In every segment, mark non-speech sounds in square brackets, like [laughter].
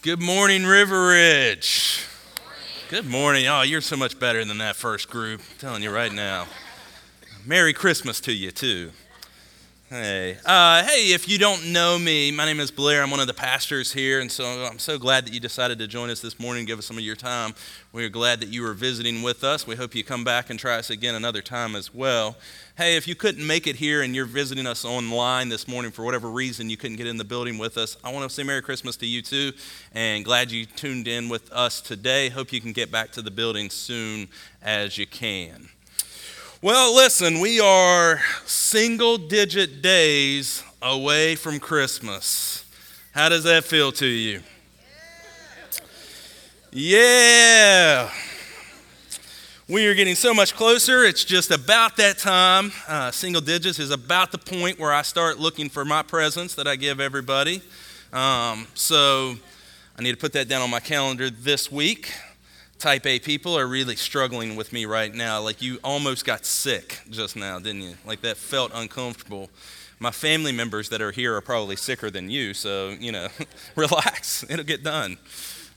Good morning, River Ridge. Good morning. Oh, you're so much better than that first group. I'm telling you right now. Merry Christmas to you, too. Hey, uh, hey, if you don't know me, my name is Blair. I'm one of the pastors here, and so I'm so glad that you decided to join us this morning, give us some of your time. We're glad that you were visiting with us. We hope you come back and try us again another time as well. Hey, if you couldn't make it here and you're visiting us online this morning for whatever reason you couldn't get in the building with us, I want to say Merry Christmas to you too, and glad you tuned in with us today. Hope you can get back to the building soon as you can. Well, listen, we are single digit days away from Christmas. How does that feel to you? Yeah. We are getting so much closer. It's just about that time. Uh, single digits is about the point where I start looking for my presents that I give everybody. Um, so I need to put that down on my calendar this week type A people are really struggling with me right now. Like you almost got sick just now, didn't you? Like that felt uncomfortable. My family members that are here are probably sicker than you, so, you know, [laughs] relax. [laughs] It'll get done.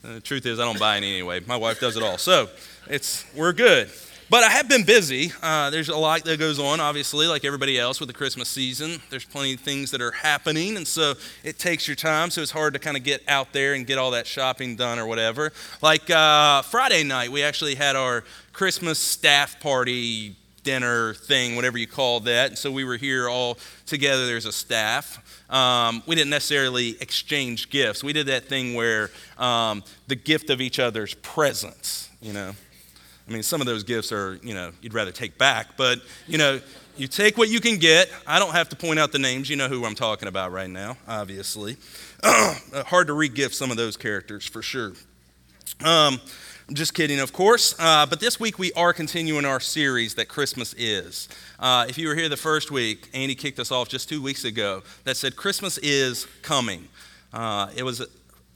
The truth is, I don't buy any anyway. My wife does it all. So it's, we're good. But I have been busy. Uh, there's a lot that goes on, obviously, like everybody else with the Christmas season. There's plenty of things that are happening, and so it takes your time. So it's hard to kind of get out there and get all that shopping done or whatever. Like uh, Friday night, we actually had our Christmas staff party dinner thing, whatever you call that. And so we were here all together. There's a staff. Um, we didn't necessarily exchange gifts. We did that thing where um, the gift of each other's presence, you know. I mean, some of those gifts are, you know, you'd rather take back, but, you know, you take what you can get. I don't have to point out the names. You know who I'm talking about right now, obviously. [clears throat] Hard to re-gift some of those characters for sure. Um, I'm just kidding, of course. Uh, but this week we are continuing our series that Christmas is. Uh, if you were here the first week, Andy kicked us off just two weeks ago that said Christmas is coming. Uh, it was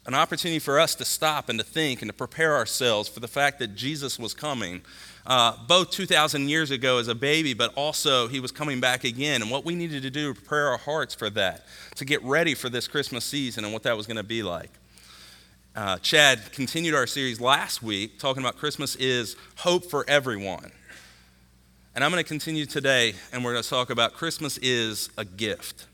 an opportunity for us to stop and to think and to prepare ourselves for the fact that Jesus was coming, uh, both 2,000 years ago as a baby, but also he was coming back again. And what we needed to do to prepare our hearts for that, to get ready for this Christmas season and what that was going to be like. Uh, Chad continued our series last week talking about Christmas is hope for everyone. And I'm going to continue today, and we're going to talk about Christmas is a gift.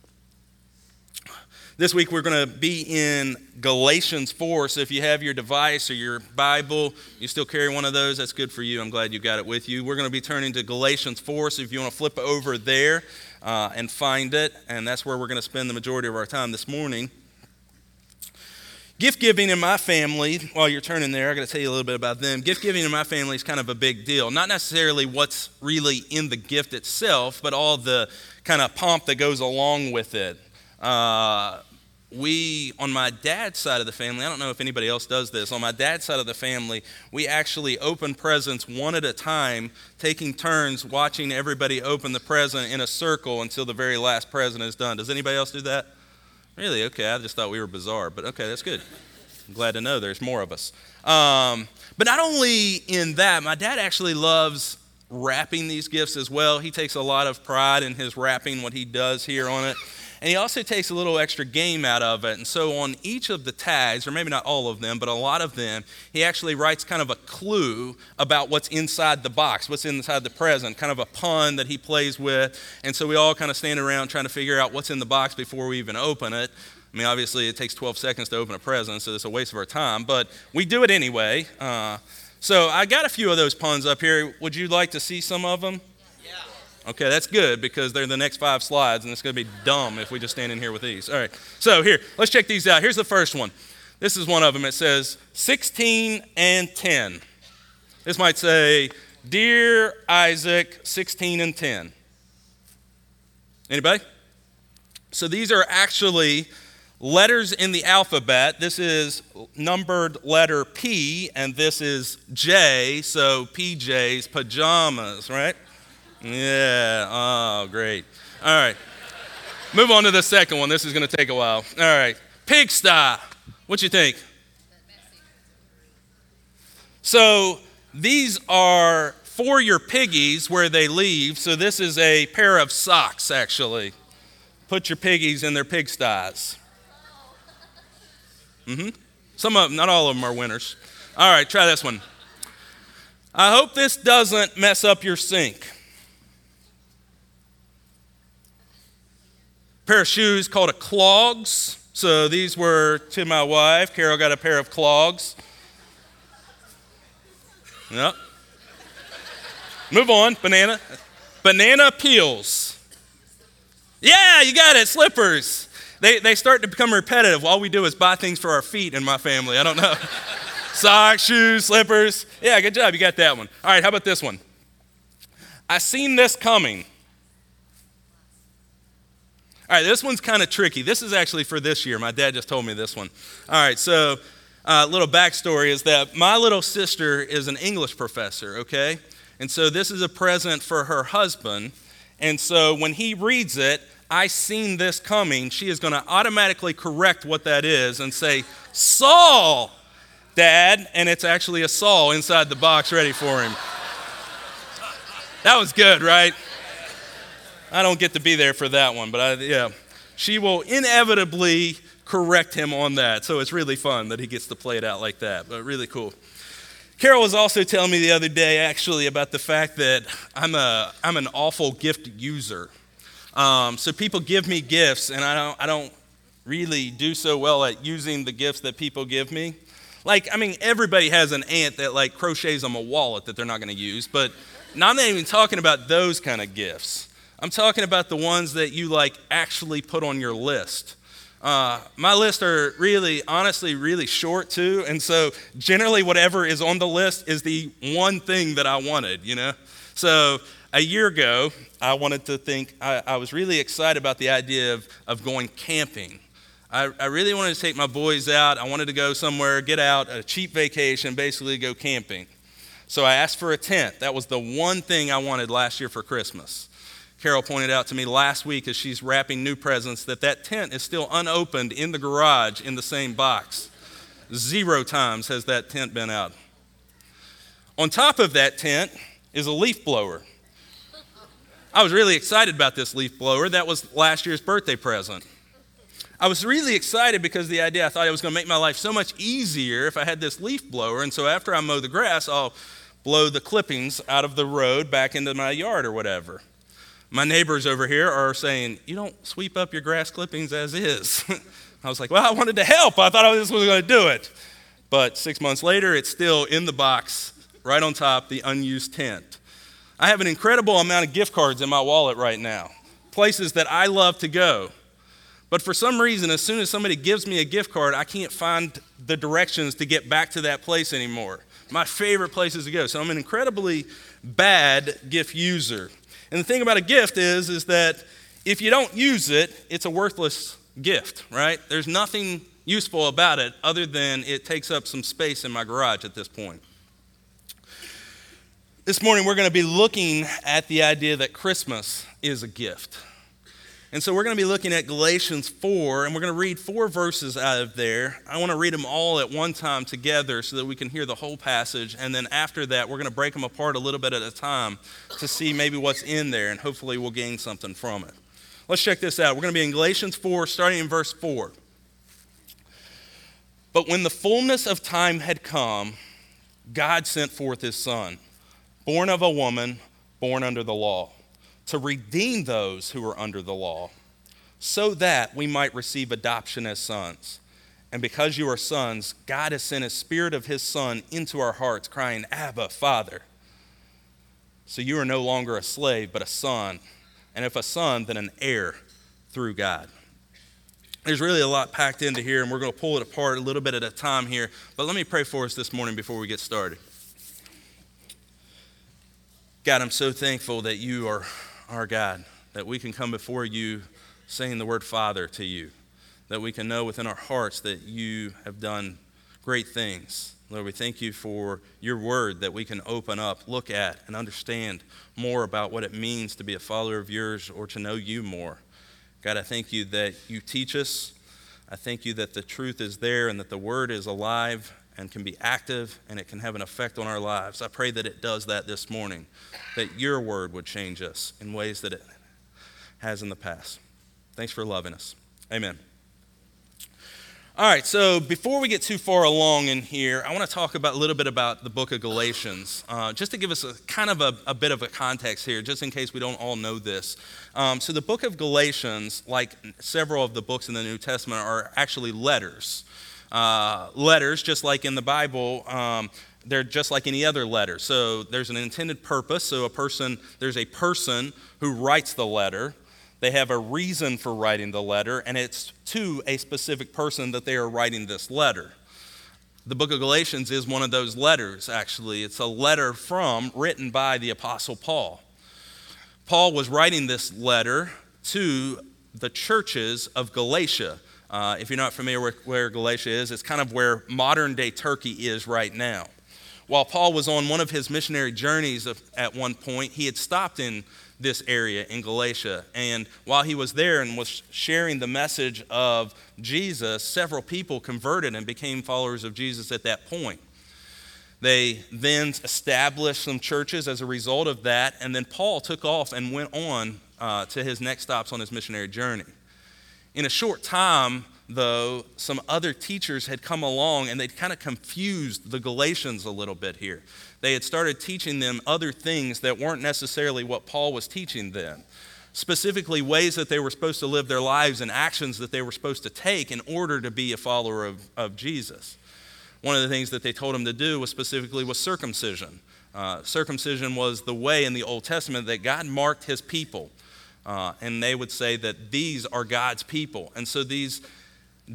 This week we're going to be in Galatians 4. So if you have your device or your Bible, you still carry one of those, that's good for you. I'm glad you got it with you. We're going to be turning to Galatians 4. So if you want to flip over there uh, and find it, and that's where we're going to spend the majority of our time this morning. Gift giving in my family, while you're turning there, I got to tell you a little bit about them. Gift giving in my family is kind of a big deal. Not necessarily what's really in the gift itself, but all the kind of pomp that goes along with it. Uh, we, on my dad's side of the family, I don't know if anybody else does this, on my dad's side of the family, we actually open presents one at a time, taking turns watching everybody open the present in a circle until the very last present is done. Does anybody else do that? Really? Okay, I just thought we were bizarre, but okay, that's good. I'm glad to know there's more of us. Um, but not only in that, my dad actually loves wrapping these gifts as well. He takes a lot of pride in his wrapping, what he does here on it. And he also takes a little extra game out of it. And so on each of the tags, or maybe not all of them, but a lot of them, he actually writes kind of a clue about what's inside the box, what's inside the present, kind of a pun that he plays with. And so we all kind of stand around trying to figure out what's in the box before we even open it. I mean, obviously, it takes 12 seconds to open a present, so it's a waste of our time, but we do it anyway. Uh, so I got a few of those puns up here. Would you like to see some of them? Okay, that's good because they're the next five slides, and it's going to be dumb if we just stand in here with these. All right, so here, let's check these out. Here's the first one. This is one of them. It says 16 and 10. This might say, Dear Isaac, 16 and 10. Anybody? So these are actually letters in the alphabet. This is numbered letter P, and this is J, so PJ's pajamas, right? Yeah. Oh, great. All right. Move on to the second one. This is going to take a while. All right. Pigsty. What you think? So these are for your piggies where they leave. So this is a pair of socks, actually. Put your piggies in their pigsties. Mm-hmm. Some of them, not all of them are winners. All right, try this one. I hope this doesn't mess up your sink. Pair of shoes called a clogs. So these were to my wife. Carol got a pair of clogs. Yep. Move on, banana. Banana peels. Yeah, you got it, slippers. They, they start to become repetitive. All we do is buy things for our feet in my family. I don't know. [laughs] Socks, shoes, slippers. Yeah, good job. You got that one. All right, how about this one? I seen this coming. All right, this one's kind of tricky. This is actually for this year. My dad just told me this one. All right, so a uh, little backstory is that my little sister is an English professor, okay? And so this is a present for her husband. And so when he reads it, I seen this coming. She is going to automatically correct what that is and say, Saul, Dad. And it's actually a Saul inside the box ready for him. that was good, right? I don't get to be there for that one, but I, yeah. She will inevitably correct him on that. So it's really fun that he gets to play it out like that, but really cool. Carol was also telling me the other day, actually, about the fact that I'm, a, I'm an awful gift user. Um, so people give me gifts, and I don't, I don't really do so well at using the gifts that people give me. Like, I mean, everybody has an aunt that like crochets them a wallet that they're not going to use, but not even talking about those kind of gifts. I'm talking about the ones that you like actually put on your list. Uh, my lists are really, honestly, really short too. And so generally, whatever is on the list is the one thing that I wanted, you know? So a year ago, I wanted to think, I, I was really excited about the idea of, of going camping. I, I really wanted to take my boys out. I wanted to go somewhere, get out, a cheap vacation, basically go camping. So I asked for a tent. That was the one thing I wanted last year for Christmas. Carol pointed out to me last week as she's wrapping new presents that that tent is still unopened in the garage in the same box. Zero times has that tent been out. On top of that tent is a leaf blower. I was really excited about this leaf blower. That was last year's birthday present. I was really excited because the idea I thought it was going to make my life so much easier if I had this leaf blower. And so after I mow the grass, I'll blow the clippings out of the road back into my yard or whatever. My neighbors over here are saying, You don't sweep up your grass clippings as is. [laughs] I was like, Well, I wanted to help. I thought I was going to do it. But six months later, it's still in the box, right on top, the unused tent. I have an incredible amount of gift cards in my wallet right now, places that I love to go. But for some reason, as soon as somebody gives me a gift card, I can't find the directions to get back to that place anymore. My favorite places to go. So I'm an incredibly bad gift user. And the thing about a gift is, is that if you don't use it, it's a worthless gift, right? There's nothing useful about it other than it takes up some space in my garage at this point. This morning, we're going to be looking at the idea that Christmas is a gift. And so we're going to be looking at Galatians 4, and we're going to read four verses out of there. I want to read them all at one time together so that we can hear the whole passage. And then after that, we're going to break them apart a little bit at a time to see maybe what's in there, and hopefully we'll gain something from it. Let's check this out. We're going to be in Galatians 4, starting in verse 4. But when the fullness of time had come, God sent forth his Son, born of a woman, born under the law to redeem those who are under the law, so that we might receive adoption as sons. And because you are sons, God has sent a spirit of his Son into our hearts, crying, Abba, Father. So you are no longer a slave, but a son. And if a son, then an heir through God. There's really a lot packed into here, and we're going to pull it apart a little bit at a time here. But let me pray for us this morning before we get started. God, I'm so thankful that you are our God, that we can come before you saying the word Father to you, that we can know within our hearts that you have done great things. Lord, we thank you for your word that we can open up, look at, and understand more about what it means to be a follower of yours or to know you more. God, I thank you that you teach us. I thank you that the truth is there and that the word is alive and can be active and it can have an effect on our lives. I pray that it does that this morning, that your word would change us in ways that it has in the past. Thanks for loving us. Amen. All right, so before we get too far along in here, I want to talk about a little bit about the book of Galatians, uh, just to give us a kind of a, a, bit of a context here, just in case we don't all know this. Um, so the book of Galatians, like several of the books in the New Testament, are actually letters. Uh, letters, just like in the Bible, um, they're just like any other letter. So there's an intended purpose. So a person, there's a person who writes the letter. They have a reason for writing the letter, and it's to a specific person that they are writing this letter. The book of Galatians is one of those letters, actually. It's a letter from, written by the Apostle Paul. Paul was writing this letter to the churches of Galatia. Uh, if you're not familiar with where Galatia is, it's kind of where modern day Turkey is right now. While Paul was on one of his missionary journeys at one point, he had stopped in this area in Galatia. And while he was there and was sharing the message of Jesus, several people converted and became followers of Jesus at that point. They then established some churches as a result of that, and then Paul took off and went on uh, to his next stops on his missionary journey. In a short time, though, some other teachers had come along and they'd kind of confused the Galatians a little bit here they had started teaching them other things that weren't necessarily what Paul was teaching them. Specifically, ways that they were supposed to live their lives and actions that they were supposed to take in order to be a follower of, of Jesus. One of the things that they told him to do was specifically was circumcision. Uh, circumcision was the way in the Old Testament that God marked his people. Uh, and they would say that these are God's people. And so these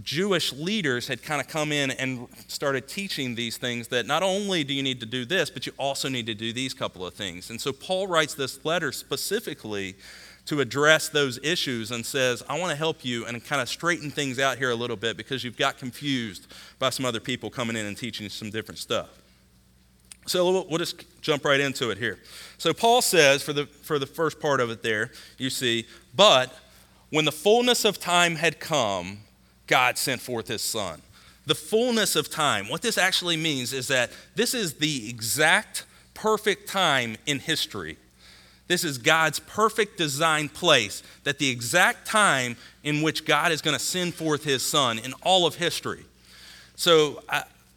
Jewish leaders had kind of come in and started teaching these things that not only do you need to do this, but you also need to do these couple of things. And so Paul writes this letter specifically to address those issues and says, I want to help you and kind of straighten things out here a little bit because you've got confused by some other people coming in and teaching some different stuff. So we'll just jump right into it here. So Paul says, for the, for the first part of it there, you see, but when the fullness of time had come, God sent forth his son. The fullness of time, what this actually means is that this is the exact perfect time in history. This is God's perfect design place, that the exact time in which God is going to send forth his son in all of history. So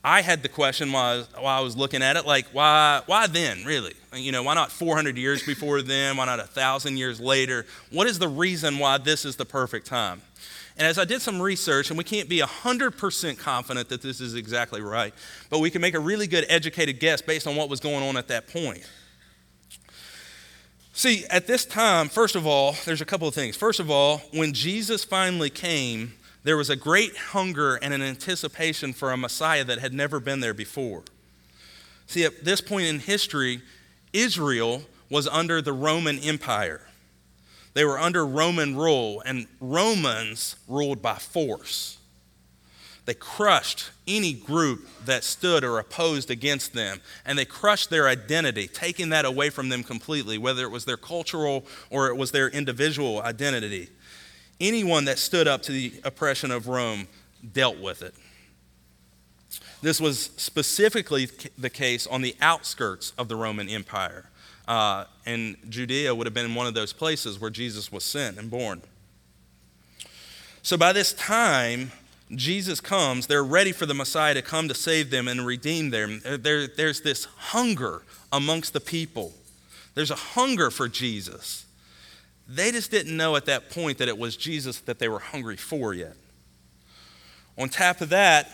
I had the question while, while I was looking at it, like, why, why then, really? You know, why not 400 years before then? Why not 1,000 years later? What is the reason why this is the perfect time? And as I did some research, and we can't be 100% confident that this is exactly right, but we can make a really good educated guess based on what was going on at that point. See, at this time, first of all, there's a couple of things. First of all, when Jesus finally came, there was a great hunger and an anticipation for a Messiah that had never been there before. See, at this point in history, Israel was under the Roman Empire. They were under Roman rule, and Romans ruled by force. They crushed any group that stood or opposed against them, and they crushed their identity, taking that away from them completely, whether it was their cultural or it was their individual identity. Anyone that stood up to the oppression of Rome dealt with it. This was specifically the case on the outskirts of the Roman Empire. Uh, and Judea would have been one of those places where Jesus was sent and born. So by this time, Jesus comes, they're ready for the Messiah to come to save them and redeem them. There, there's this hunger amongst the people. There's a hunger for Jesus. They just didn't know at that point that it was Jesus that they were hungry for yet. On top of that,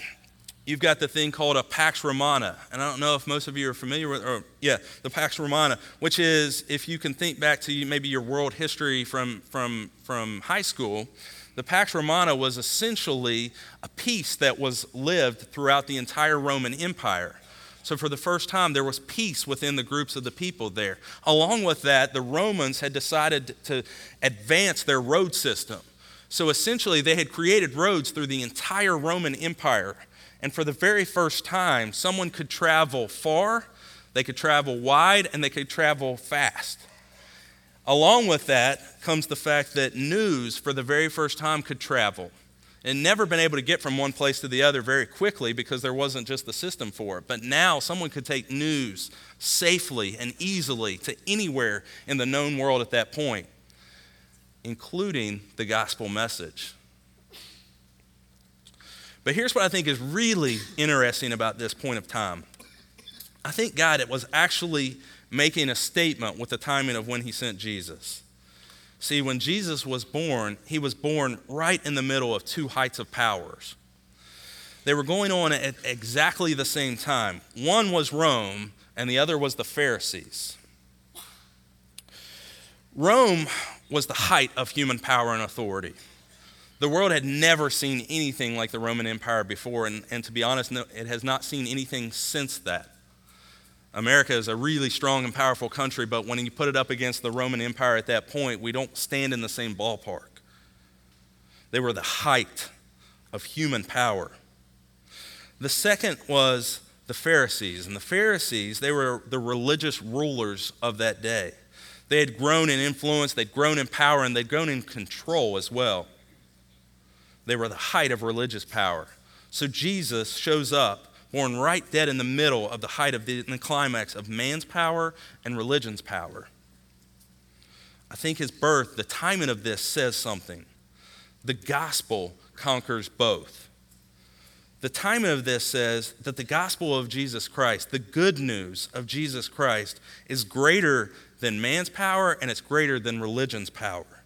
you've got the thing called a Pax Romana. And I don't know if most of you are familiar with, or yeah, the Pax Romana, which is, if you can think back to maybe your world history from, from, from high school, the Pax Romana was essentially a peace that was lived throughout the entire Roman Empire. So, for the first time, there was peace within the groups of the people there. Along with that, the Romans had decided to advance their road system. So, essentially, they had created roads through the entire Roman Empire. And for the very first time, someone could travel far, they could travel wide, and they could travel fast. Along with that comes the fact that news, for the very first time, could travel and never been able to get from one place to the other very quickly because there wasn't just the system for it. But now someone could take news safely and easily to anywhere in the known world at that point, including the gospel message. But here's what I think is really interesting about this point of time. I think God it was actually making a statement with the timing of when he sent Jesus. See, when Jesus was born, he was born right in the middle of two heights of powers. They were going on at exactly the same time. One was Rome, and the other was the Pharisees. Rome was the height of human power and authority. The world had never seen anything like the Roman Empire before, and, and to be honest, no, it has not seen anything since that. America is a really strong and powerful country, but when you put it up against the Roman Empire at that point, we don't stand in the same ballpark. They were the height of human power. The second was the Pharisees. And the Pharisees, they were the religious rulers of that day. They had grown in influence, they'd grown in power, and they'd grown in control as well. They were the height of religious power. So Jesus shows up born right dead in the middle of the height of the, the climax of man's power and religion's power. I think his birth, the timing of this says something. The gospel conquers both. The timing of this says that the gospel of Jesus Christ, the good news of Jesus Christ, is greater than man's power and it's greater than religion's power.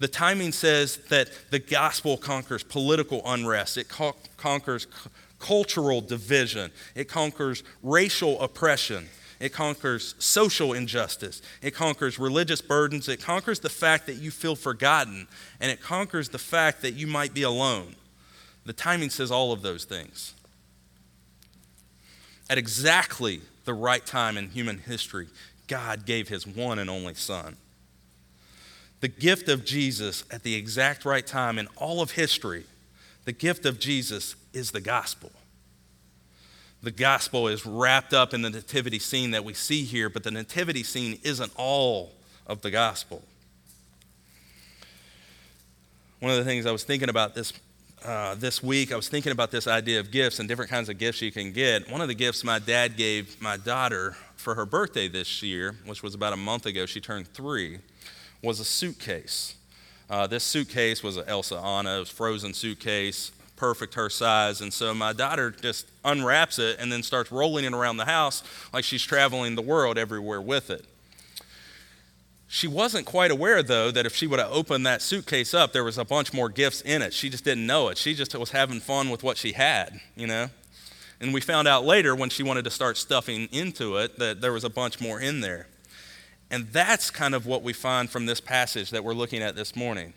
The timing says that the gospel conquers political unrest, it co- conquers cultural division, it conquers racial oppression, it conquers social injustice, it conquers religious burdens, it conquers the fact that you feel forgotten, and it conquers the fact that you might be alone. The timing says all of those things. At exactly the right time in human history, God gave his one and only Son. The gift of Jesus at the exact right time in all of history the gift of Jesus is the gospel. The gospel is wrapped up in the nativity scene that we see here, but the nativity scene isn't all of the gospel. One of the things I was thinking about this uh, this week, I was thinking about this idea of gifts and different kinds of gifts you can get. One of the gifts my dad gave my daughter for her birthday this year, which was about a month ago, she turned three, was a suitcase. Uh, this suitcase was an Elsa Anna, it was frozen suitcase, perfect her size. And so my daughter just unwraps it and then starts rolling it around the house like she's traveling the world everywhere with it. She wasn't quite aware, though, that if she would have opened that suitcase up, there was a bunch more gifts in it. She just didn't know it. She just was having fun with what she had, you know? And we found out later when she wanted to start stuffing into it that there was a bunch more in there. And that's kind of what we find from this passage that we're looking at this morning.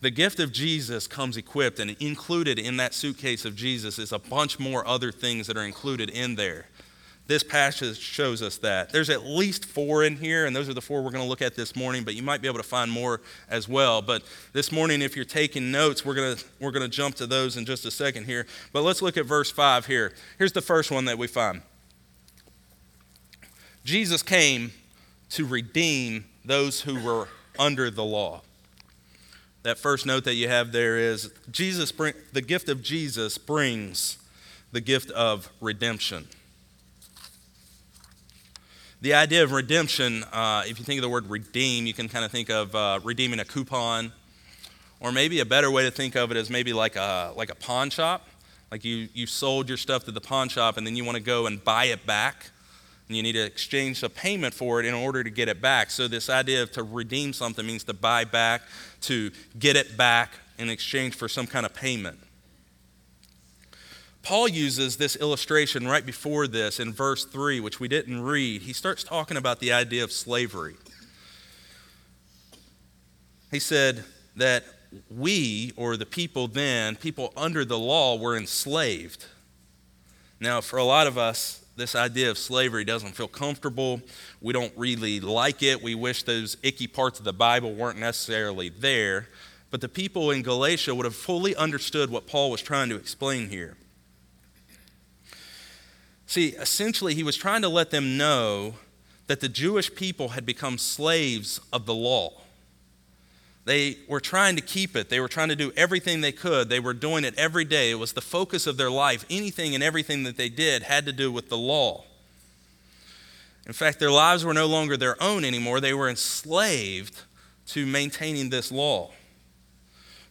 The gift of Jesus comes equipped, and included in that suitcase of Jesus is a bunch more other things that are included in there. This passage shows us that. There's at least four in here, and those are the four we're going to look at this morning, but you might be able to find more as well. But this morning, if you're taking notes, we're going to, we're going to jump to those in just a second here. But let's look at verse 5 here. Here's the first one that we find Jesus came to redeem those who were under the law. That first note that you have there is Jesus bring, the gift of Jesus brings the gift of redemption. The idea of redemption, uh, if you think of the word redeem, you can kind of think of uh, redeeming a coupon, or maybe a better way to think of it is maybe like a, like a pawn shop. Like you, you sold your stuff to the pawn shop and then you want to go and buy it back and you need to exchange a payment for it in order to get it back. So, this idea of to redeem something means to buy back, to get it back in exchange for some kind of payment. Paul uses this illustration right before this in verse 3, which we didn't read. He starts talking about the idea of slavery. He said that we, or the people then, people under the law, were enslaved. Now, for a lot of us, this idea of slavery doesn't feel comfortable. We don't really like it. We wish those icky parts of the Bible weren't necessarily there. But the people in Galatia would have fully understood what Paul was trying to explain here. See, essentially, he was trying to let them know that the Jewish people had become slaves of the law. They were trying to keep it. They were trying to do everything they could. They were doing it every day. It was the focus of their life. Anything and everything that they did had to do with the law. In fact, their lives were no longer their own anymore. They were enslaved to maintaining this law.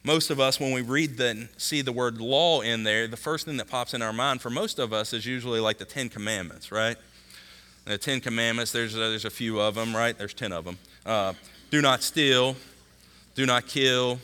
most of us, when we read the, see the word law in there, the first thing that pops in our mind for most of us is usually like the Ten Commandments, right? The Ten Commandments, there's, uh, there's a few of them, right? There's 10 of them. Uh, do not steal, do not kill,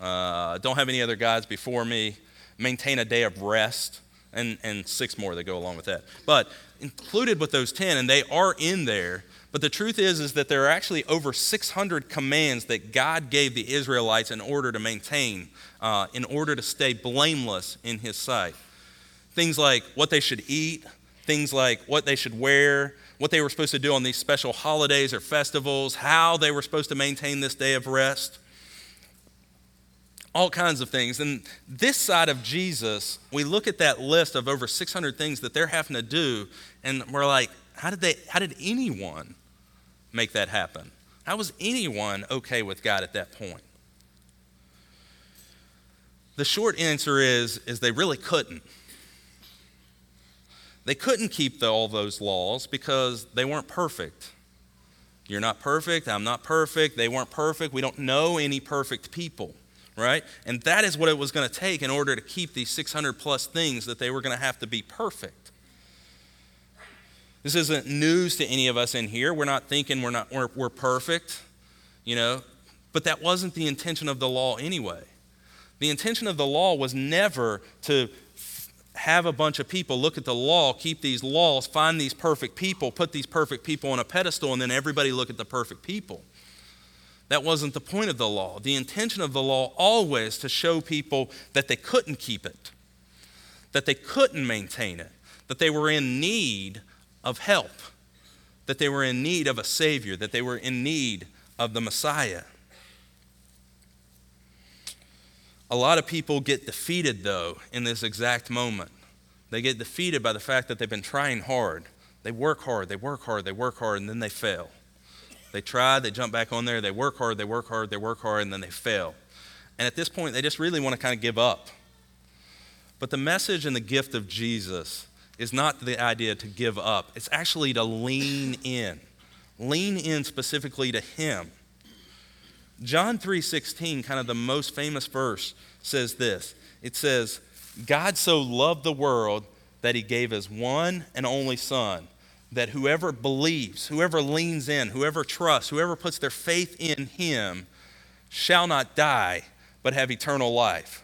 uh, don't have any other gods before me, maintain a day of rest, and, and six more that go along with that. But included with those 10, and they are in there, but the truth is, is that there are actually over 600 commands that God gave the Israelites in order to maintain, uh, in order to stay blameless in His sight. Things like what they should eat, things like what they should wear, what they were supposed to do on these special holidays or festivals, how they were supposed to maintain this day of rest, all kinds of things. And this side of Jesus, we look at that list of over 600 things that they're having to do, and we're like, how did they, how did anyone make that happen? How was anyone okay with God at that point? The short answer is, is they really couldn't. They couldn't keep the, all those laws because they weren't perfect. You're not perfect, I'm not perfect, they weren't perfect, we don't know any perfect people, right? And that is what it was going to take in order to keep these 600 plus things that they were going to have to be perfect. This isn't news to any of us in here. We're not thinking we're, not, we're, we're perfect, you know, but that wasn't the intention of the law anyway. The intention of the law was never to have a bunch of people look at the law, keep these laws, find these perfect people, put these perfect people on a pedestal, and then everybody look at the perfect people. That wasn't the point of the law. The intention of the law always to show people that they couldn't keep it, that they couldn't maintain it, that they were in need of help, that they were in need of a Savior, that they were in need of the Messiah. A lot of people get defeated, though, in this exact moment. They get defeated by the fact that they've been trying hard. They work hard, they work hard, they work hard, and then they fail. They try, they jump back on there, they work hard, they work hard, they work hard, and then they fail. And at this point, they just really want to kind of give up. But the message and the gift of Jesus is not the idea to give up, it's actually to lean in. Lean in specifically to Him. John 3:16, kind of the most famous verse, says this. It says, God so loved the world that he gave his one and only son, that whoever believes, whoever leans in, whoever trusts, whoever puts their faith in him shall not die, but have eternal life.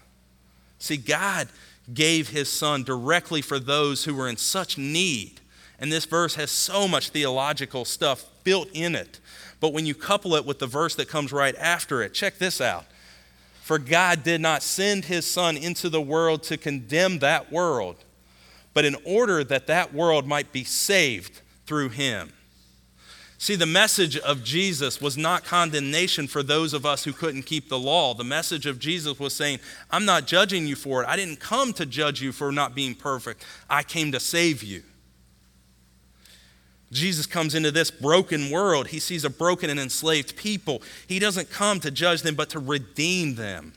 See, God gave his son directly for those who were in such need. And this verse has so much theological stuff built in it. But when you couple it with the verse that comes right after it, check this out. For God did not send his son into the world to condemn that world, but in order that that world might be saved through him. See, the message of Jesus was not condemnation for those of us who couldn't keep the law. The message of Jesus was saying, I'm not judging you for it. I didn't come to judge you for not being perfect, I came to save you. Jesus comes into this broken world. He sees a broken and enslaved people. He doesn't come to judge them, but to redeem them.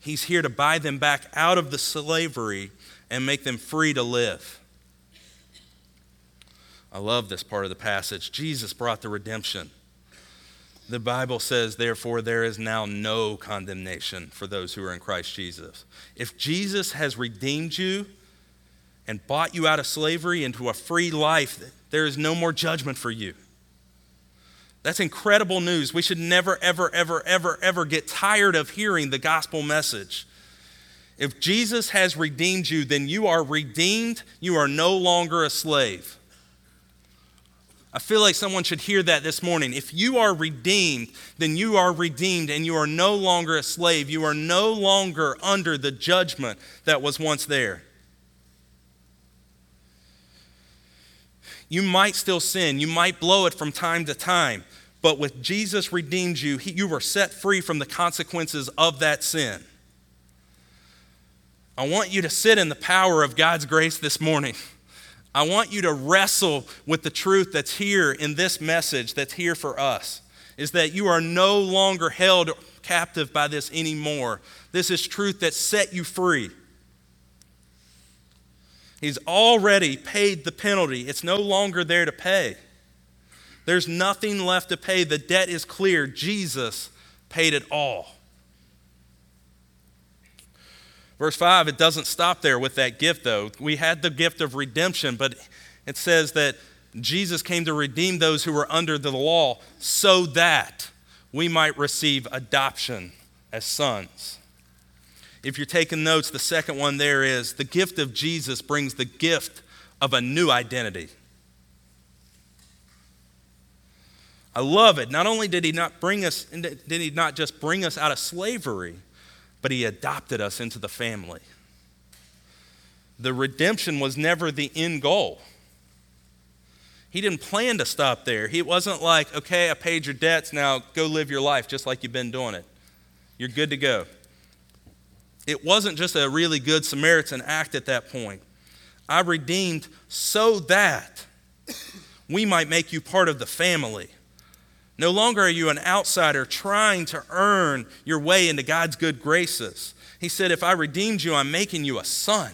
He's here to buy them back out of the slavery and make them free to live. I love this part of the passage. Jesus brought the redemption. The Bible says, therefore, there is now no condemnation for those who are in Christ Jesus. If Jesus has redeemed you and bought you out of slavery into a free life, there is no more judgment for you. That's incredible news. We should never, ever, ever, ever, ever get tired of hearing the gospel message. If Jesus has redeemed you, then you are redeemed. You are no longer a slave. I feel like someone should hear that this morning. If you are redeemed, then you are redeemed and you are no longer a slave. You are no longer under the judgment that was once there. You might still sin, you might blow it from time to time, but with Jesus redeemed you, he, you were set free from the consequences of that sin. I want you to sit in the power of God's grace this morning. I want you to wrestle with the truth that's here in this message that's here for us is that you are no longer held captive by this anymore. This is truth that set you free. He's already paid the penalty. It's no longer there to pay. There's nothing left to pay. The debt is clear. Jesus paid it all. Verse 5, it doesn't stop there with that gift, though. We had the gift of redemption, but it says that Jesus came to redeem those who were under the law so that we might receive adoption as sons. If you're taking notes, the second one there is the gift of Jesus brings the gift of a new identity. I love it. Not only did he not bring us, did he not just bring us out of slavery, but he adopted us into the family. The redemption was never the end goal. He didn't plan to stop there. He wasn't like, okay, I paid your debts, now go live your life just like you've been doing it. You're good to go. It wasn't just a really good Samaritan act at that point. I redeemed so that we might make you part of the family. No longer are you an outsider trying to earn your way into God's good graces. He said, If I redeemed you, I'm making you a son.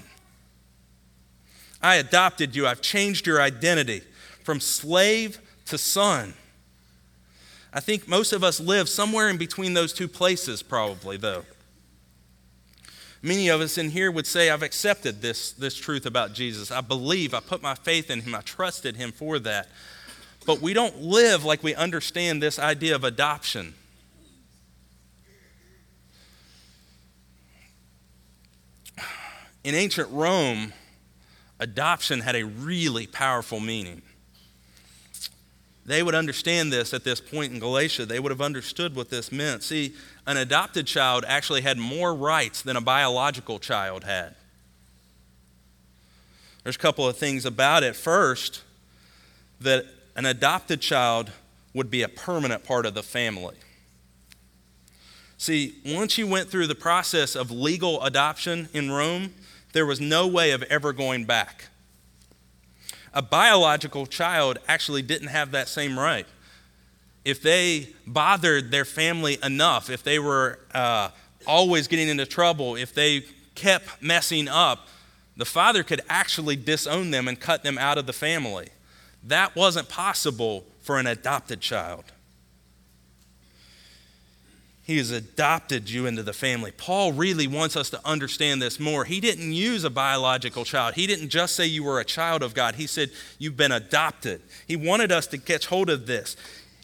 I adopted you, I've changed your identity from slave to son. I think most of us live somewhere in between those two places, probably, though. Many of us in here would say, I've accepted this, this truth about Jesus. I believe, I put my faith in him, I trusted him for that. But we don't live like we understand this idea of adoption. In ancient Rome, adoption had a really powerful meaning. They would understand this at this point in Galatia. They would have understood what this meant. See, an adopted child actually had more rights than a biological child had. There's a couple of things about it. First, that an adopted child would be a permanent part of the family. See, once you went through the process of legal adoption in Rome, there was no way of ever going back. A biological child actually didn't have that same right. If they bothered their family enough, if they were uh, always getting into trouble, if they kept messing up, the father could actually disown them and cut them out of the family. That wasn't possible for an adopted child. He has adopted you into the family. Paul really wants us to understand this more. He didn't use a biological child. He didn't just say you were a child of God. He said you've been adopted. He wanted us to catch hold of this.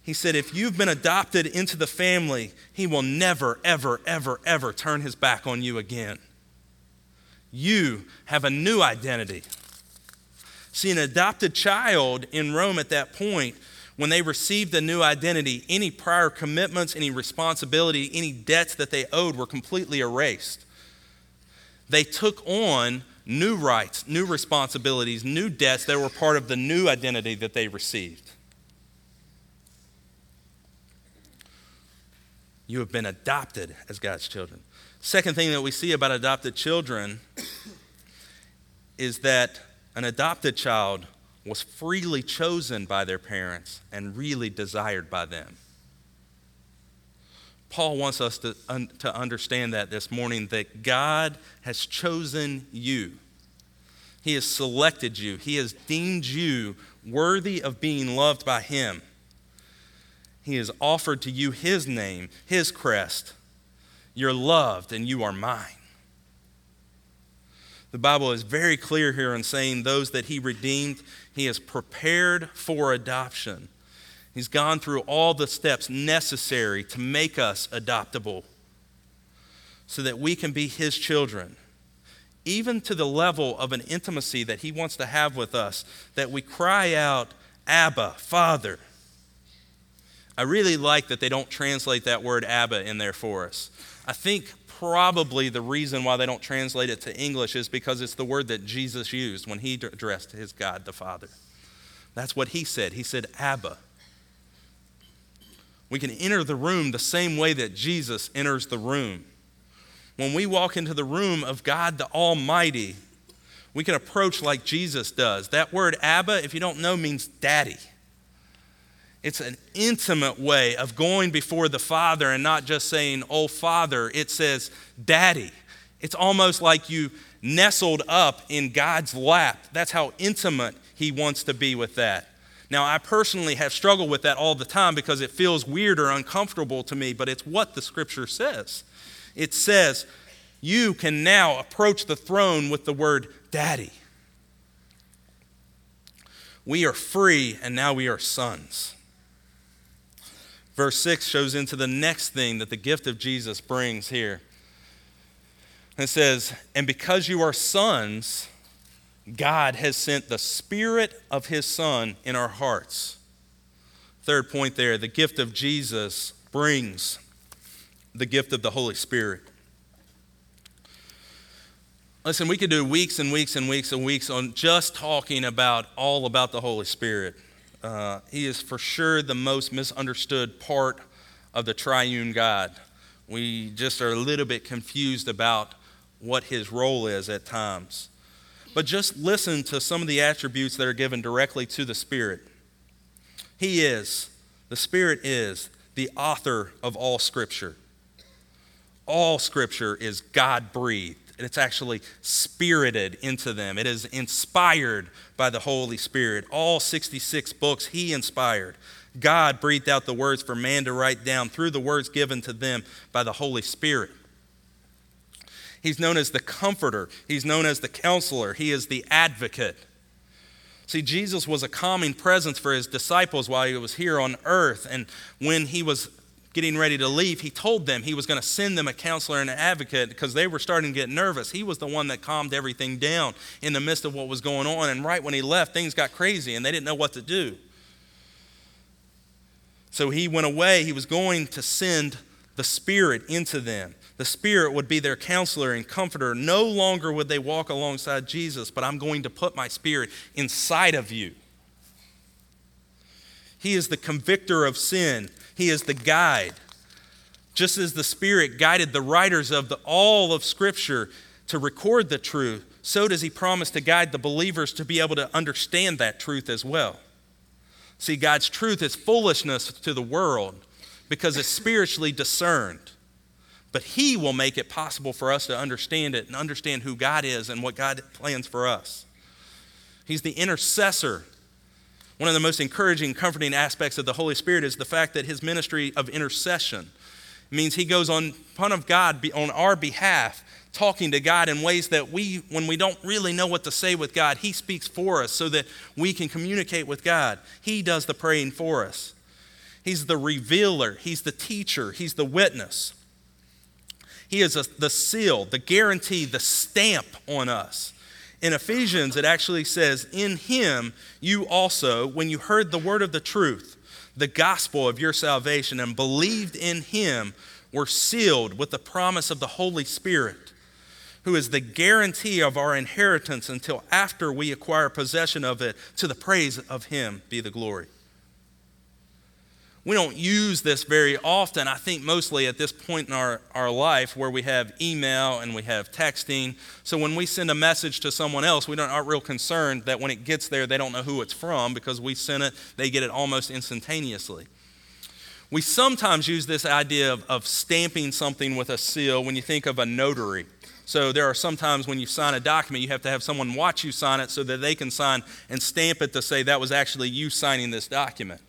He said, if you've been adopted into the family, he will never, ever, ever, ever turn his back on you again. You have a new identity. See, an adopted child in Rome at that point when they received a new identity, any prior commitments, any responsibility, any debts that they owed were completely erased. They took on new rights, new responsibilities, new debts that were part of the new identity that they received. You have been adopted as God's children. Second thing that we see about adopted children [coughs] is that an adopted child was freely chosen by their parents and really desired by them. Paul wants us to, un, to understand that this morning that God has chosen you. He has selected you. He has deemed you worthy of being loved by Him. He has offered to you His name, His crest. You're loved and you are mine. The Bible is very clear here in saying those that He redeemed, he has prepared for adoption. He's gone through all the steps necessary to make us adoptable so that we can be His children, even to the level of an intimacy that He wants to have with us, that we cry out, Abba, Father. I really like that they don't translate that word Abba in there for us. I think probably the reason why they don't translate it to English is because it's the word that Jesus used when he addressed his God the Father. That's what he said. He said, Abba. We can enter the room the same way that Jesus enters the room. When we walk into the room of God the Almighty, we can approach like Jesus does. That word Abba, if you don't know, means daddy. It's an intimate way of going before the Father and not just saying, Oh, Father. It says, Daddy. It's almost like you nestled up in God's lap. That's how intimate He wants to be with that. Now, I personally have struggled with that all the time because it feels weird or uncomfortable to me, but it's what the Scripture says. It says, you can now approach the throne with the word daddy. We are free, and now we are sons. Verse 6 shows into the next thing that the gift of Jesus brings here. It says, And because you are sons, God has sent the Spirit of His Son in our hearts. Third point there the gift of Jesus brings the gift of the Holy Spirit. Listen, we could do weeks and weeks and weeks and weeks on just talking about all about the Holy Spirit. Uh, he is for sure the most misunderstood part of the triune God. We just are a little bit confused about what his role is at times. But just listen to some of the attributes that are given directly to the Spirit. He is, the Spirit is, the author of all Scripture. All Scripture is God breathed it's actually spirited into them. It is inspired by the Holy Spirit. All 66 books He inspired. God breathed out the words for man to write down through the words given to them by the Holy Spirit. He's known as the comforter, He's known as the counselor, He is the advocate. See, Jesus was a calming presence for his disciples while he was here on earth. And when he was getting ready to leave, he told them he was going to send them a counselor and an advocate because they were starting to get nervous. He was the one that calmed everything down in the midst of what was going on. And right when he left, things got crazy and they didn't know what to do. So he went away. He was going to send the Spirit into them. The Spirit would be their counselor and comforter. No longer would they walk alongside Jesus, but I'm going to put my Spirit inside of you. He is the convictor of sin. He is the guide. Just as the Spirit guided the writers of the, all of Scripture to record the truth, so does He promise to guide the believers to be able to understand that truth as well. See, God's truth is foolishness to the world because it's spiritually discerned. But He will make it possible for us to understand it and understand who God is and what God plans for us. He's the intercessor one of the most encouraging, comforting aspects of the Holy Spirit is the fact that his ministry of intercession means he goes on front of God on our behalf, talking to God in ways that we, when we don't really know what to say with God, he speaks for us so that we can communicate with God. He does the praying for us. He's the revealer, he's the teacher, he's the witness. He is a, the seal, the guarantee, the stamp on us. In Ephesians, it actually says, In him you also, when you heard the word of the truth, the gospel of your salvation, and believed in him, were sealed with the promise of the Holy Spirit, who is the guarantee of our inheritance until after we acquire possession of it. To the praise of him be the glory. We don't use this very often, I think mostly at this point in our, our life where we have email and we have texting. So when we send a message to someone else, we don't, aren't real concerned that when it gets there, they don't know who it's from because we send it, they get it almost instantaneously. We sometimes use this idea of, of stamping something with a seal when you think of a notary. So there are sometimes when you sign a document, you have to have someone watch you sign it so that they can sign and stamp it to say that was actually you signing this document.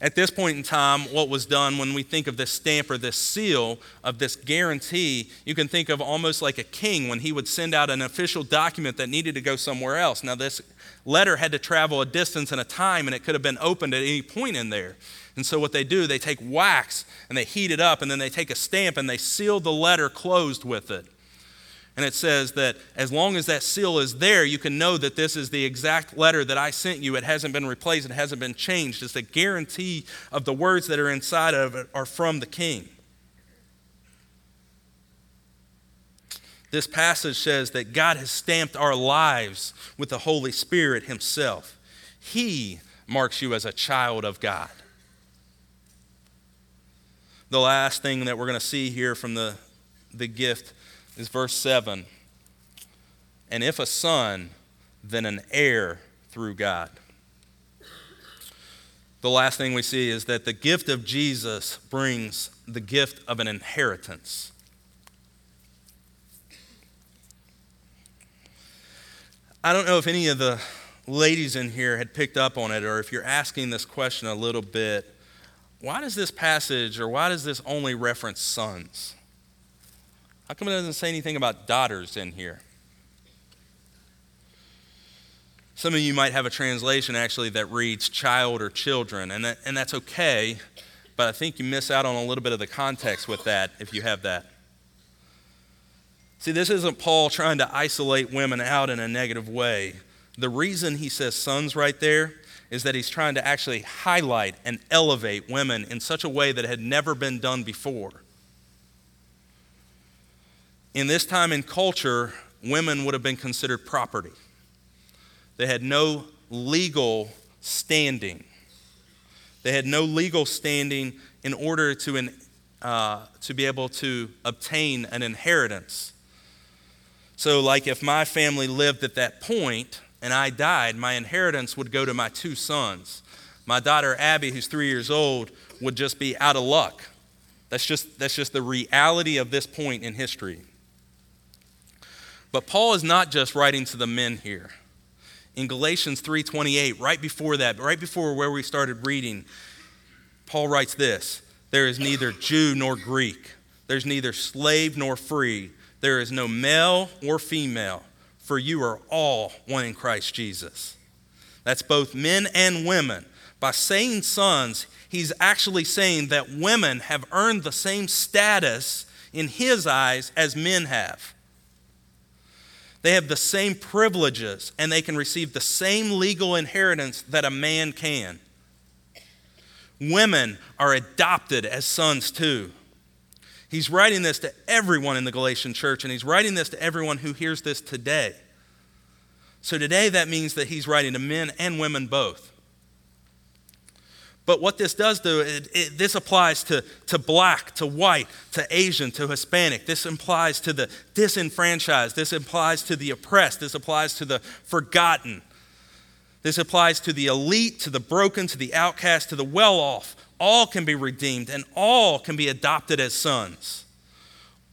At this point in time, what was done when we think of this stamp or this seal of this guarantee, you can think of almost like a king when he would send out an official document that needed to go somewhere else. Now, this letter had to travel a distance and a time, and it could have been opened at any point in there. And so, what they do, they take wax and they heat it up, and then they take a stamp and they seal the letter closed with it. And it says that as long as that seal is there, you can know that this is the exact letter that I sent you. It hasn't been replaced, it hasn't been changed. It's a guarantee of the words that are inside of it are from the king. This passage says that God has stamped our lives with the Holy Spirit Himself. He marks you as a child of God. The last thing that we're going to see here from the, the gift is verse 7. And if a son, then an heir through God. The last thing we see is that the gift of Jesus brings the gift of an inheritance. I don't know if any of the ladies in here had picked up on it, or if you're asking this question a little bit. Why does this passage, or why does this only reference sons? How come it doesn't say anything about daughters in here? Some of you might have a translation actually that reads child or children, and, that, and that's okay, but I think you miss out on a little bit of the context with that if you have that. See, this isn't Paul trying to isolate women out in a negative way. The reason he says sons right there is that he's trying to actually highlight and elevate women in such a way that had never been done before. In this time in culture, women would have been considered property. They had no legal standing. They had no legal standing in order to, uh, to be able to obtain an inheritance. So, like if my family lived at that point and I died, my inheritance would go to my two sons. My daughter Abby, who's three years old, would just be out of luck. That's just, that's just the reality of this point in history. But Paul is not just writing to the men here. In Galatians 3:28, right before that, right before where we started reading, Paul writes this: There is neither Jew nor Greek, there's neither slave nor free, there is no male or female, for you are all one in Christ Jesus. That's both men and women. By saying sons, he's actually saying that women have earned the same status in his eyes as men have. They have the same privileges and they can receive the same legal inheritance that a man can. Women are adopted as sons too. He's writing this to everyone in the Galatian church, and he's writing this to everyone who hears this today. So today, that means that he's writing to men and women both. But what this does do, it, it, this applies to, to black, to white, to Asian, to Hispanic. This applies to the disenfranchised. This applies to the oppressed. This applies to the forgotten. This applies to the elite, to the broken, to the outcast, to the well off. All can be redeemed and all can be adopted as sons.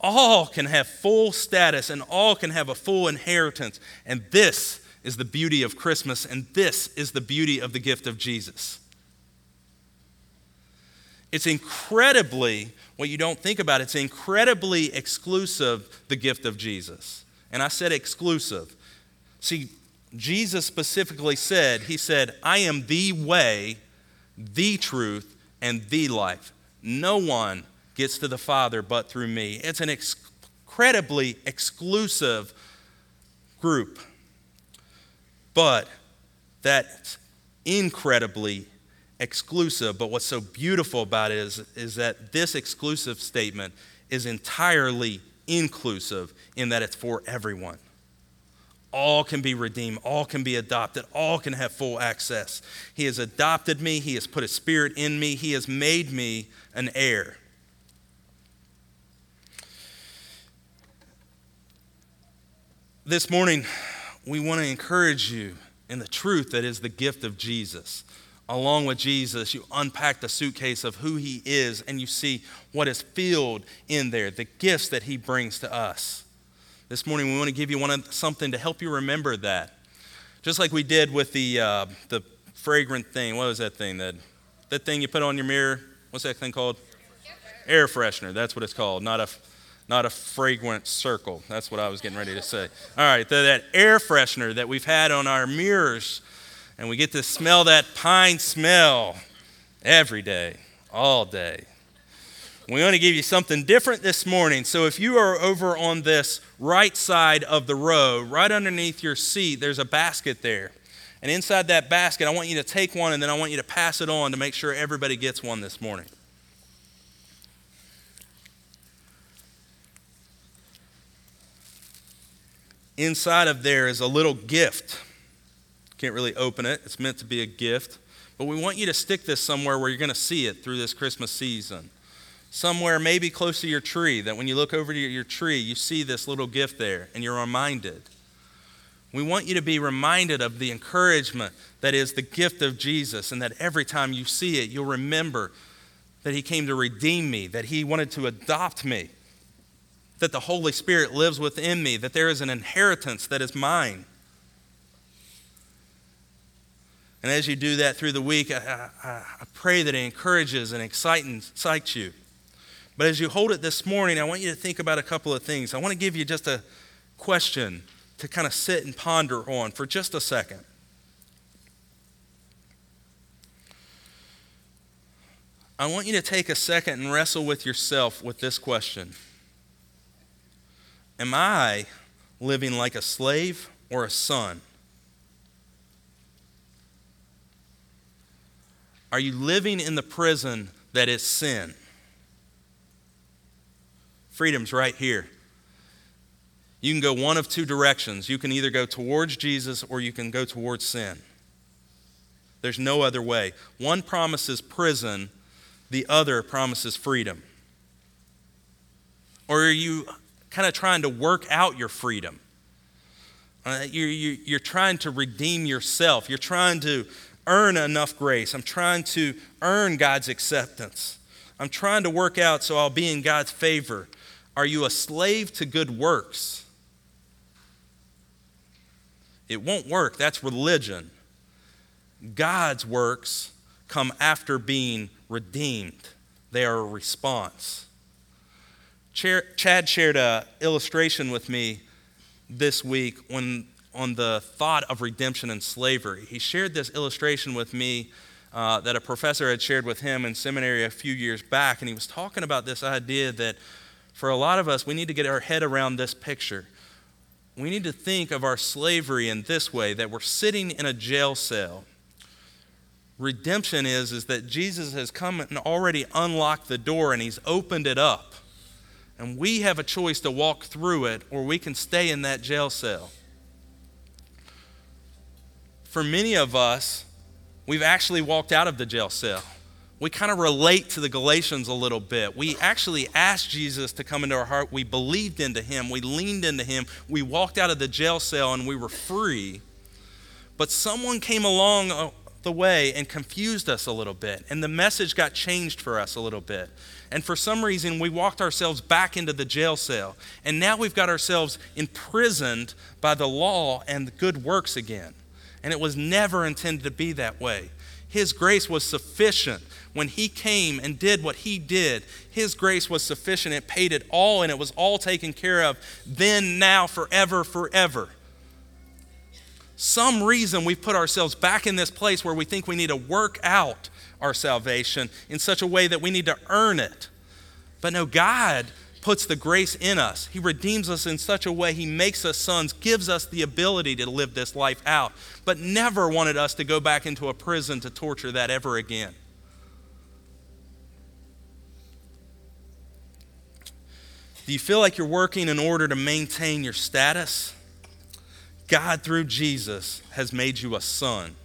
All can have full status and all can have a full inheritance. And this is the beauty of Christmas and this is the beauty of the gift of Jesus. It's incredibly, what you don't think about, it's incredibly exclusive, the gift of Jesus. And I said exclusive. See, Jesus specifically said, He said, I am the way, the truth, and the life. No one gets to the Father but through me. It's an incredibly exclusive group. But that's incredibly exclusive, but what's so beautiful about it is, is that this exclusive statement is entirely inclusive in that it's for everyone. All can be redeemed, all can be adopted, all can have full access. He has adopted me, He has put a spirit in me, He has made me an heir. This morning, we want to encourage you in the truth that is the gift of Jesus along with Jesus, you unpack the suitcase of who he is and you see what is filled in there, the gifts that he brings to us. This morning, we want to give you one, something to help you remember that. Just like we did with the, uh, the fragrant thing. What was that thing? That, that thing you put on your mirror? What's that thing called? Air freshener. That's what it's called. Not a, not a fragrant circle. That's what I was getting ready to say. All right, the, that air freshener that we've had on our mirrors and we get to smell that pine smell every day, all day. We want to give you something different this morning. So if you are over on this right side of the row, right underneath your seat, there's a basket there. And inside that basket, I want you to take one and then I want you to pass it on to make sure everybody gets one this morning. Inside of there is a little gift. Can't really open it, it's meant to be a gift. But we want you to stick this somewhere where you're going to see it through this Christmas season. Somewhere maybe close to your tree, that when you look over to your tree, you see this little gift there and you're reminded. We want you to be reminded of the encouragement that is the gift of Jesus, and that every time you see it, you'll remember that He came to redeem me, that He wanted to adopt me, that the Holy Spirit lives within me, that there is an inheritance that is mine. And as you do that through the week, I, I, I pray that it encourages and excites you. But as you hold it this morning, I want you to think about a couple of things. I want to give you just a question to kind of sit and ponder on for just a second. I want you to take a second and wrestle with yourself with this question Am I living like a slave or a son? Are you living in the prison that is sin? Freedom's right here. You can go one of two directions. You can either go towards Jesus or you can go towards sin. There's no other way. One promises prison, the other promises freedom? Or are you kind of trying to work out your freedom? Uh, you're, you're trying to redeem yourself. You're trying to earn enough grace. I'm trying to earn God's acceptance. I'm trying to work out so I'll be in God's favor. Are you a slave to good works? It won't work. That's religion. God's works come after being redeemed, they are a response. Chad shared an illustration with me this week when, on the thought of redemption and slavery. He shared this illustration with me uh, that a professor had shared with him in seminary a few years back, and he was talking about this idea that for a lot of us, we need to get our head around this picture. We need to think of our slavery in this way that we're sitting in a jail cell redemption is is that Jesus has come and already unlocked the door and he's opened it up. And we have a choice to walk through it or we can stay in that jail cell. For many of us, we've actually walked out of the jail cell. We kind of relate to the Galatians a little bit. We actually asked Jesus to come into our heart. We believed into him. We leaned into him. We walked out of the jail cell and we were free. But someone came along uh, the way and confused us a little bit, and the message got changed for us a little bit. And for some reason, we walked ourselves back into the jail cell, and now we've got ourselves imprisoned by the law and the good works again. And it was never intended to be that way. His grace was sufficient. When He came and did what He did, His grace was sufficient. It paid it all, and it was all taken care of then, now, forever, forever some reason we've put ourselves back in this place where we think we need to work out our salvation in such a way that we need to earn it. But no, God puts the grace in us. He redeems us in such a way, He makes us sons, gives us the ability to live this life out, but never wanted us to go back into a prison to torture that ever again. Do you feel like you're working in order to maintain your status? God, through Jesus, has made you a son.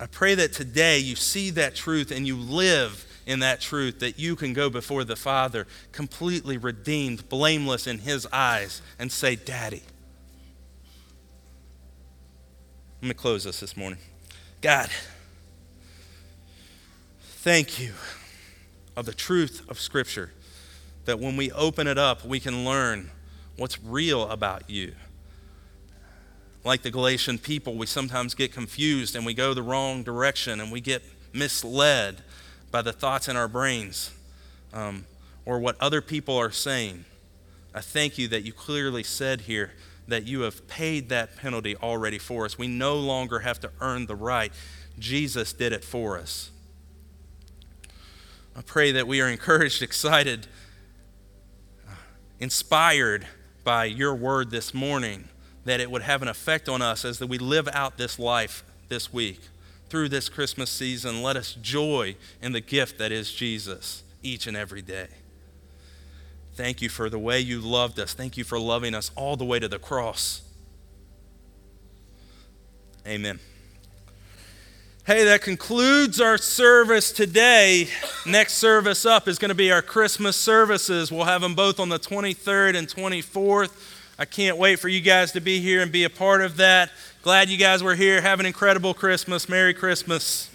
I pray that today you see that truth and you live in that truth, that you can go before the Father completely redeemed, blameless in His eyes, and say, Daddy. Let me close this this morning. God, thank you of the truth of Scripture, that when we open it up, we can learn what's real about you. Like the Galatian people, we sometimes get confused and we go the wrong direction and we get misled by the thoughts in our brains um, or what other people are saying. I thank you that you clearly said here that you have paid that penalty already for us. We no longer have to earn the right. Jesus did it for us. I pray that we are encouraged, [laughs] excited, inspired by your word this morning, that it would have an effect on us as that we live out this life this week. Through this Christmas season, let us joy in the gift that is Jesus each and every day. Thank you for the way you loved us. Thank you for loving us all the way to the cross. Amen. Hey, that concludes our service today. Next service up is going to be our Christmas services. We'll have them both on the 23rd and 24th. I can't wait for you guys to be here and be a part of that. Glad you guys were here. Have an incredible Christmas. Merry Christmas.